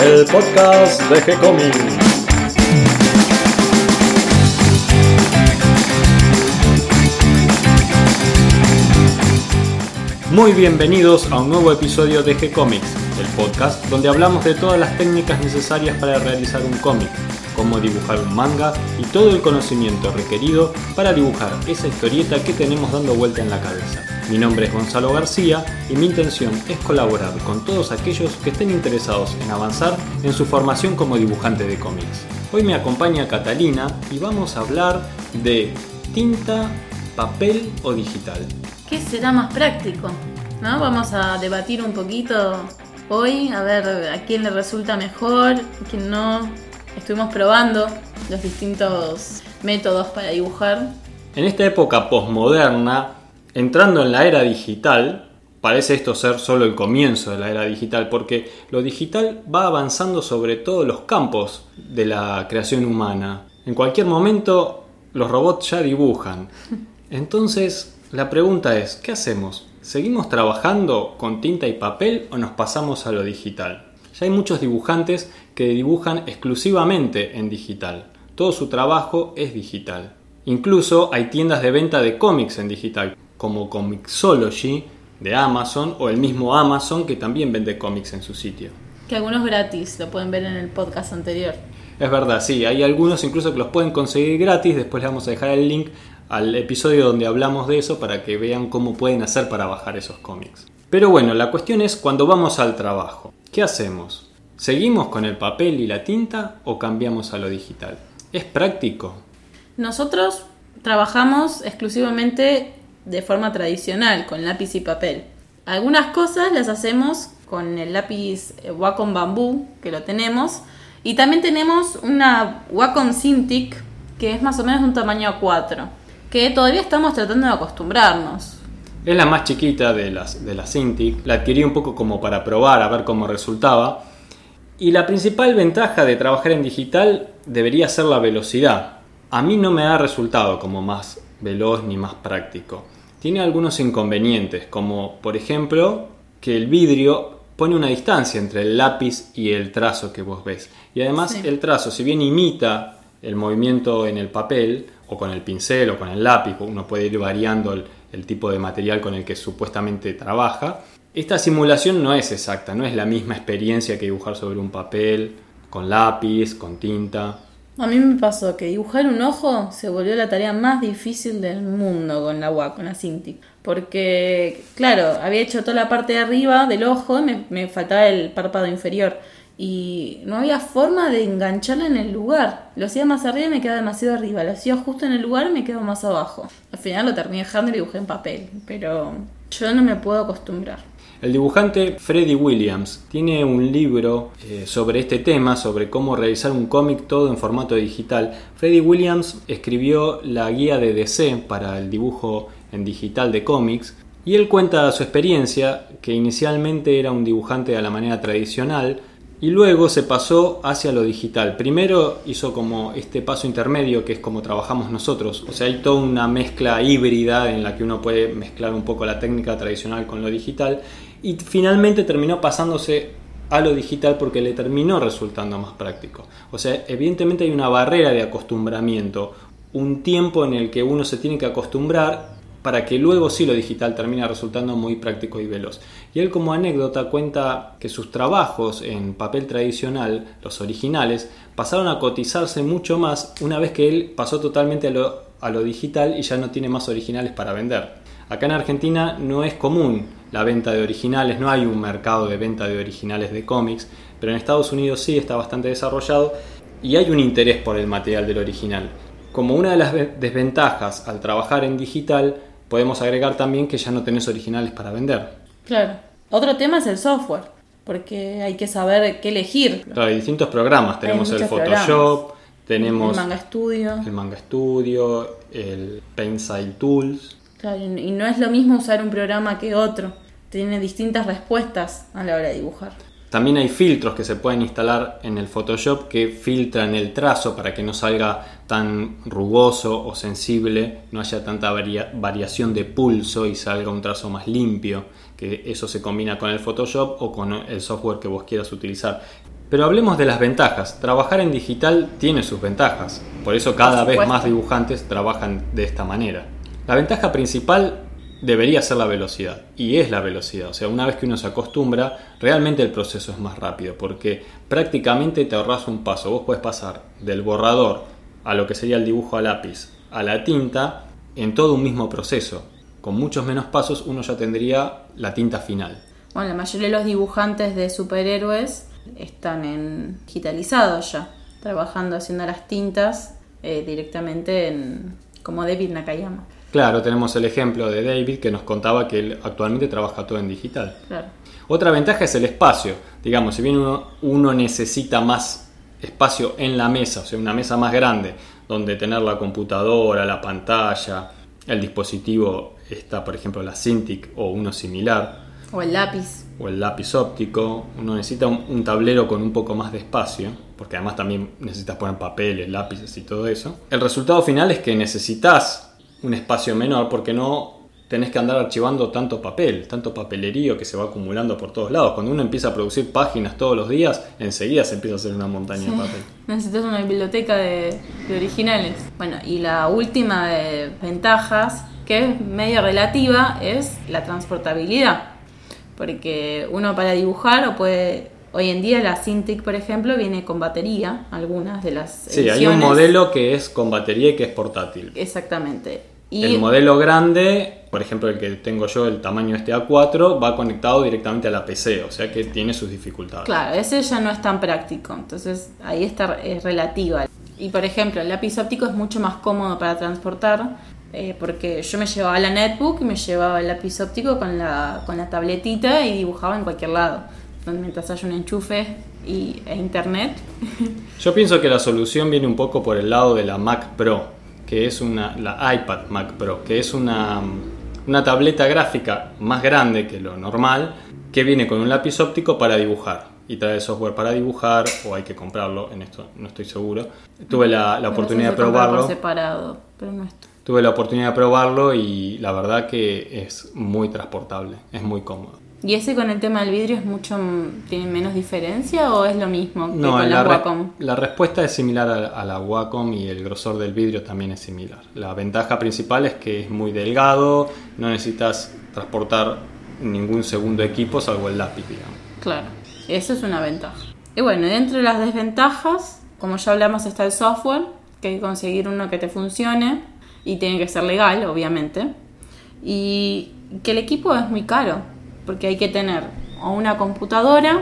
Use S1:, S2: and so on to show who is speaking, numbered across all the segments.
S1: el podcast de G-Comics. Muy bienvenidos a un nuevo episodio de G-Comics, el podcast donde hablamos de todas las técnicas necesarias para realizar un cómic, cómo dibujar un manga y todo el conocimiento requerido para dibujar esa historieta que tenemos dando vuelta en la cabeza. Mi nombre es Gonzalo García y mi intención es colaborar con todos aquellos que estén interesados en avanzar en su formación como dibujante de cómics. Hoy me acompaña Catalina y vamos a hablar de tinta, papel o digital.
S2: ¿Qué será más práctico? ¿No? Vamos a debatir un poquito hoy, a ver a quién le resulta mejor, a quién no. Estuvimos probando los distintos métodos para dibujar.
S1: En esta época posmoderna, entrando en la era digital, parece esto ser solo el comienzo de la era digital, porque lo digital va avanzando sobre todos los campos de la creación humana. En cualquier momento los robots ya dibujan. Entonces, la pregunta es, ¿qué hacemos? ¿Seguimos trabajando con tinta y papel o nos pasamos a lo digital? Ya hay muchos dibujantes que dibujan exclusivamente en digital. Todo su trabajo es digital. Incluso hay tiendas de venta de cómics en digital, como Comixology de Amazon o el mismo Amazon que también vende cómics en su sitio.
S2: Que algunos gratis, lo pueden ver en el podcast anterior.
S1: Es verdad, sí, hay algunos incluso que los pueden conseguir gratis, después les vamos a dejar el link al episodio donde hablamos de eso para que vean cómo pueden hacer para bajar esos cómics. Pero bueno, la cuestión es cuando vamos al trabajo, ¿qué hacemos? ¿Seguimos con el papel y la tinta o cambiamos a lo digital? ¿Es práctico?
S2: Nosotros trabajamos exclusivamente de forma tradicional, con lápiz y papel. Algunas cosas las hacemos con el lápiz eh, Wacom Bambú, que lo tenemos, y también tenemos una Wacom Cintiq, que es más o menos un tamaño A4 que todavía estamos tratando de acostumbrarnos.
S1: Es la más chiquita de las, de las Cintiq, la adquirí un poco como para probar, a ver cómo resultaba. Y la principal ventaja de trabajar en digital debería ser la velocidad. A mí no me ha resultado como más veloz ni más práctico. Tiene algunos inconvenientes, como por ejemplo que el vidrio pone una distancia entre el lápiz y el trazo que vos ves. Y además el trazo, si bien imita el movimiento en el papel, o con el pincel o con el lápiz, uno puede ir variando el, tipo de material con el que supuestamente trabaja. Esta simulación no es exacta, no es la misma experiencia que dibujar sobre un papel, con lápiz, con tinta.
S2: A mí me pasó que dibujar un ojo se volvió la tarea más difícil del mundo con la WAC, con la Cintiq. Porque, claro, había hecho toda la parte de arriba del ojo me, me faltaba el párpado inferior y no había forma de engancharla en el lugar. Lo hacía más arriba y me quedaba demasiado arriba. Lo hacía justo en el lugar y me quedaba más abajo. Al final lo terminé dejando y dibujé en papel, pero yo no me puedo acostumbrar.
S1: El dibujante Freddy Williams tiene un libro eh, sobre este tema, sobre cómo realizar un cómic todo en formato digital. Freddy Williams escribió la guía de DC para el dibujo en digital de cómics y él cuenta su experiencia, que inicialmente era un dibujante a la manera tradicional, y luego se pasó hacia lo digital. Primero hizo como este paso intermedio que es como trabajamos nosotros. O sea, hay toda una mezcla híbrida en la que uno puede mezclar un poco la técnica tradicional con lo digital. Y finalmente terminó pasándose a lo digital porque le terminó resultando más práctico. O sea, evidentemente hay una barrera de acostumbramiento, un tiempo en el que uno se tiene que acostumbrar para que luego sí lo digital termine resultando muy práctico y veloz. Y él como anécdota cuenta que sus trabajos en papel tradicional, los originales, pasaron a cotizarse mucho más una vez que él pasó totalmente a lo, a lo digital y ya no tiene más originales para vender. Acá en Argentina no es común la venta de originales, no hay un mercado de venta de originales de cómics, pero en Estados Unidos sí está bastante desarrollado y hay un interés por el material del original. Como una de las desventajas al trabajar en digital podemos agregar también que ya no tenés originales para vender.
S2: Claro. Otro tema es el software, porque hay que saber qué elegir.
S1: Claro, hay distintos programas. Tenemos el Photoshop, tenemos
S2: el Manga Studio,
S1: el Manga Studio, el Pencil Tools.
S2: Claro, y no es lo mismo usar un programa que otro. Tiene distintas respuestas a la hora de dibujar.
S1: También hay filtros que se pueden instalar en el Photoshop que filtran el trazo para que no salga tan rugoso o sensible, no haya tanta variación de pulso y salga un trazo más limpio, que eso se combina con el Photoshop o con el software que vos quieras utilizar. Pero hablemos de las ventajas. Trabajar en digital tiene sus ventajas. Por eso cada vez más dibujantes trabajan de esta manera. La ventaja principal debería ser la velocidad. Y es la velocidad. O sea, una vez que uno se acostumbra, realmente el proceso es más rápido. Porque prácticamente te ahorras un paso. Vos puedes pasar del borrador a lo que sería el dibujo a lápiz a la tinta en todo un mismo proceso. Con muchos menos pasos uno ya tendría la tinta final.
S2: Bueno, la mayoría de los dibujantes de superhéroes están en digitalizados ya, trabajando haciendo las tintas eh, directamente en, como David Nakayama.
S1: Claro, tenemos el ejemplo de David que nos contaba que él actualmente trabaja todo en digital. Otra ventaja es el espacio. Digamos, si bien uno, uno necesita más espacio en la mesa, o sea, una mesa más grande, donde tener la computadora, la pantalla, el dispositivo está, por ejemplo, la Cintiq o uno similar.
S2: O el lápiz.
S1: O el lápiz óptico. Uno necesita un, tablero con un poco más de espacio, porque además también necesitas poner papeles, lápices y todo eso. El resultado final es que necesitas un espacio menor porque no tenés que andar archivando tanto papel, tanto papelerío que se va acumulando por todos lados. Cuando uno empieza a producir páginas todos los días, enseguida se empieza a hacer una montaña de papel.
S2: Necesitas una biblioteca de, originales. Bueno, y la última de ventajas, que es medio relativa, es la transportabilidad. Porque uno para dibujar o puede Hoy en día la Cintiq, por ejemplo, viene con batería, algunas de las
S1: Sí, hay un modelo que es con batería y que es portátil.
S2: Exactamente.
S1: Y el modelo grande, por ejemplo el que tengo yo, el tamaño este A4, va conectado directamente a la PC, o sea que tiene sus dificultades.
S2: Claro, ese ya no es tan práctico, entonces ahí está, es relativa. Y por ejemplo, el lápiz óptico es mucho más cómodo para transportar, eh, porque yo me llevaba la netbook y me llevaba el lápiz óptico con la, con la tabletita y dibujaba en cualquier lado, mientras haya un enchufe y, e internet.
S1: Yo pienso que la solución viene un poco por el lado de la Mac Pro que es una, la iPad Mac Pro, que es una, una tableta gráfica más grande que lo normal, que viene con un lápiz óptico para dibujar y trae software para dibujar o hay que comprarlo, en esto no estoy seguro. Tuve la, la oportunidad de probarlo.
S2: separado, pero no
S1: Tuve la oportunidad de probarlo y la verdad que es muy transportable, es muy cómodo.
S2: ¿Y ese con el tema del vidrio es mucho tiene menos diferencia o es lo mismo
S1: que no, con la, Wacom? la respuesta es similar a, la Wacom y el grosor del vidrio también es similar. La ventaja principal es que es muy delgado, no necesitas transportar ningún segundo equipo salvo el lápiz, digamos.
S2: Claro, eso es una ventaja. Y bueno, dentro de las desventajas, como ya hablamos, está el software, que hay que conseguir uno que te funcione y tiene que ser legal, obviamente. Y que el equipo es muy caro porque hay que tener una computadora,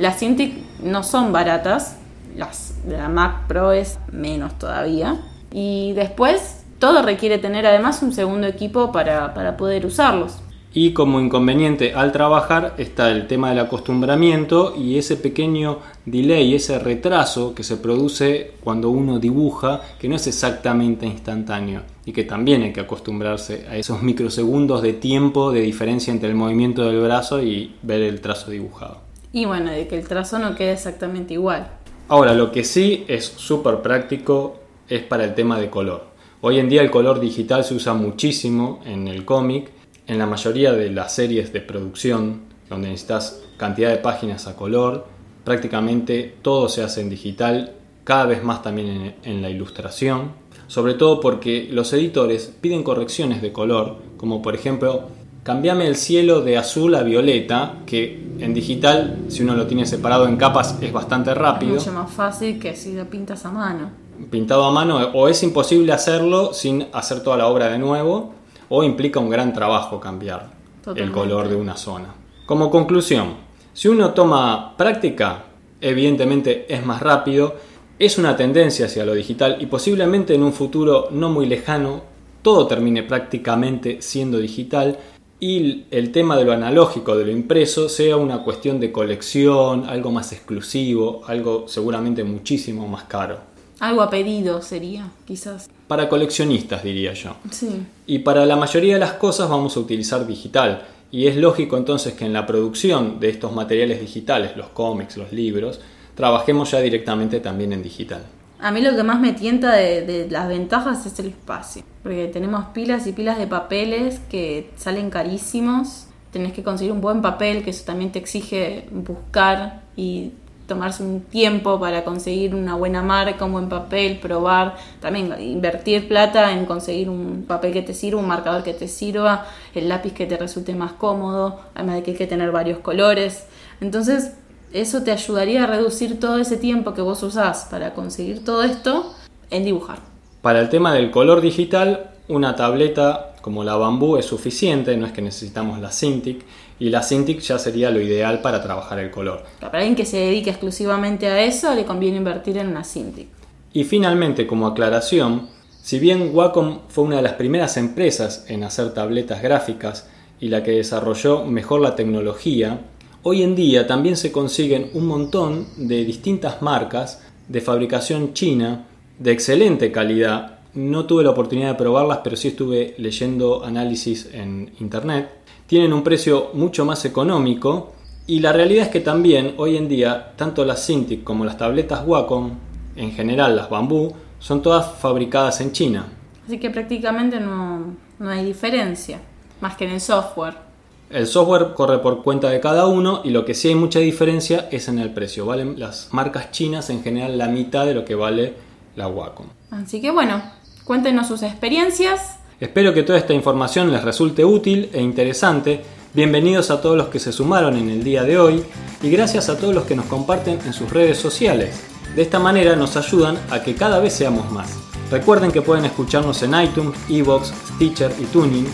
S2: las Cintiq no son baratas, las de la Mac Pro es menos todavía, y después todo requiere tener además un segundo equipo para, para poder usarlos.
S1: Y como inconveniente al trabajar está el tema del acostumbramiento y ese pequeño delay, ese retraso que se produce cuando uno dibuja, que no es exactamente instantáneo y que también hay que acostumbrarse a esos microsegundos de tiempo de diferencia entre el movimiento del brazo y ver el trazo dibujado.
S2: Y bueno, de que el trazo no quede exactamente igual.
S1: Ahora, lo que sí es súper práctico es para el tema de color. Hoy en día el color digital se usa muchísimo en el cómic en la mayoría de las series de producción, donde necesitas cantidad de páginas a color, prácticamente todo se hace en digital, cada vez más también en, la ilustración, sobre todo porque los editores piden correcciones de color, como por ejemplo, cambiame el cielo de azul a violeta, que en digital, si uno lo tiene separado en capas, es bastante rápido.
S2: Es mucho más fácil que si lo pintas a mano.
S1: Pintado a mano, o es imposible hacerlo sin hacer toda la obra de nuevo, o implica un gran trabajo cambiar el color de una zona. Como conclusión, si uno toma práctica, evidentemente es más rápido, es una tendencia hacia lo digital y posiblemente en un futuro no muy lejano todo termine prácticamente siendo digital y el tema de lo analógico, de lo impreso, sea una cuestión de colección, algo más exclusivo, algo seguramente muchísimo más caro.
S2: Algo a pedido sería, quizás.
S1: Para coleccionistas, diría yo.
S2: Sí.
S1: Y para la mayoría de las cosas vamos a utilizar digital. Y es lógico entonces que en la producción de estos materiales digitales, los cómics, los libros, trabajemos ya directamente también en digital.
S2: A mí lo que más me tienta de, las ventajas es el espacio, porque tenemos pilas y pilas de papeles que salen carísimos, tenés que conseguir un buen papel, que eso también te exige buscar y tomarse un tiempo para conseguir una buena marca, un buen papel, probar, también invertir plata en conseguir un papel que te sirva, un marcador que te sirva, el lápiz que te resulte más cómodo, además de que hay que tener varios colores. Entonces, eso te ayudaría a reducir todo ese tiempo que vos usás para conseguir todo esto en dibujar.
S1: Para el tema del color digital, una tableta como la Bambú es suficiente, no es que necesitamos la Cintiq, y la Cintiq ya sería lo ideal para trabajar el color.
S2: Para alguien que se dedique exclusivamente a eso, le conviene invertir en una Cintiq.
S1: Y finalmente, como aclaración, si bien Wacom fue una de las primeras empresas en hacer tabletas gráficas y la que desarrolló mejor la tecnología, hoy en día también se consiguen un montón de distintas marcas de fabricación china de excelente calidad no tuve la oportunidad de probarlas, pero sí estuve leyendo análisis en internet. Tienen un precio mucho más económico y la realidad es que también hoy en día tanto las Cintiq como las tabletas Wacom, en general las Bambú, son todas fabricadas en China.
S2: Así que prácticamente no, no hay diferencia, más que en el software.
S1: El software corre por cuenta de cada uno y lo que sí hay mucha diferencia es en el precio. Valen las marcas chinas en general la mitad de lo que vale la Wacom.
S2: Así que bueno, Cuéntenos sus experiencias.
S1: Espero que toda esta información les resulte útil e interesante. Bienvenidos a todos los que se sumaron en el día de hoy y gracias a todos los que nos comparten en sus redes sociales. De esta manera nos ayudan a que cada vez seamos más. Recuerden que pueden escucharnos en iTunes, Evox, Stitcher y Tuning.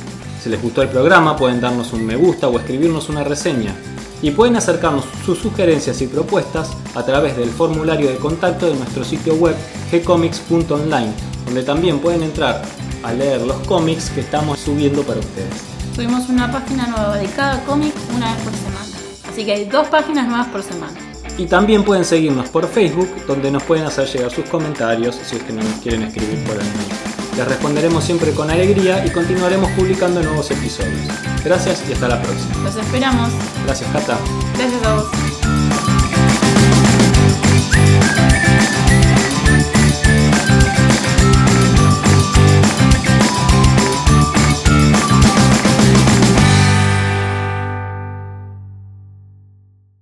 S1: Si les gustó el programa pueden darnos un me gusta o escribirnos una reseña. Y pueden acercarnos sus sugerencias y propuestas a través del formulario de contacto de nuestro sitio web gcomics.online donde también pueden entrar a leer los cómics que estamos subiendo para ustedes.
S2: Subimos una página nueva de cada cómic una vez por semana. Así que hay dos páginas nuevas por semana.
S1: Y también pueden seguirnos por Facebook, donde nos pueden hacer llegar sus comentarios si es que no nos quieren escribir por el mail. Les responderemos siempre con alegría y continuaremos publicando nuevos episodios. Gracias y hasta la próxima.
S2: Los esperamos.
S1: Gracias, Cata.
S2: Gracias a vos.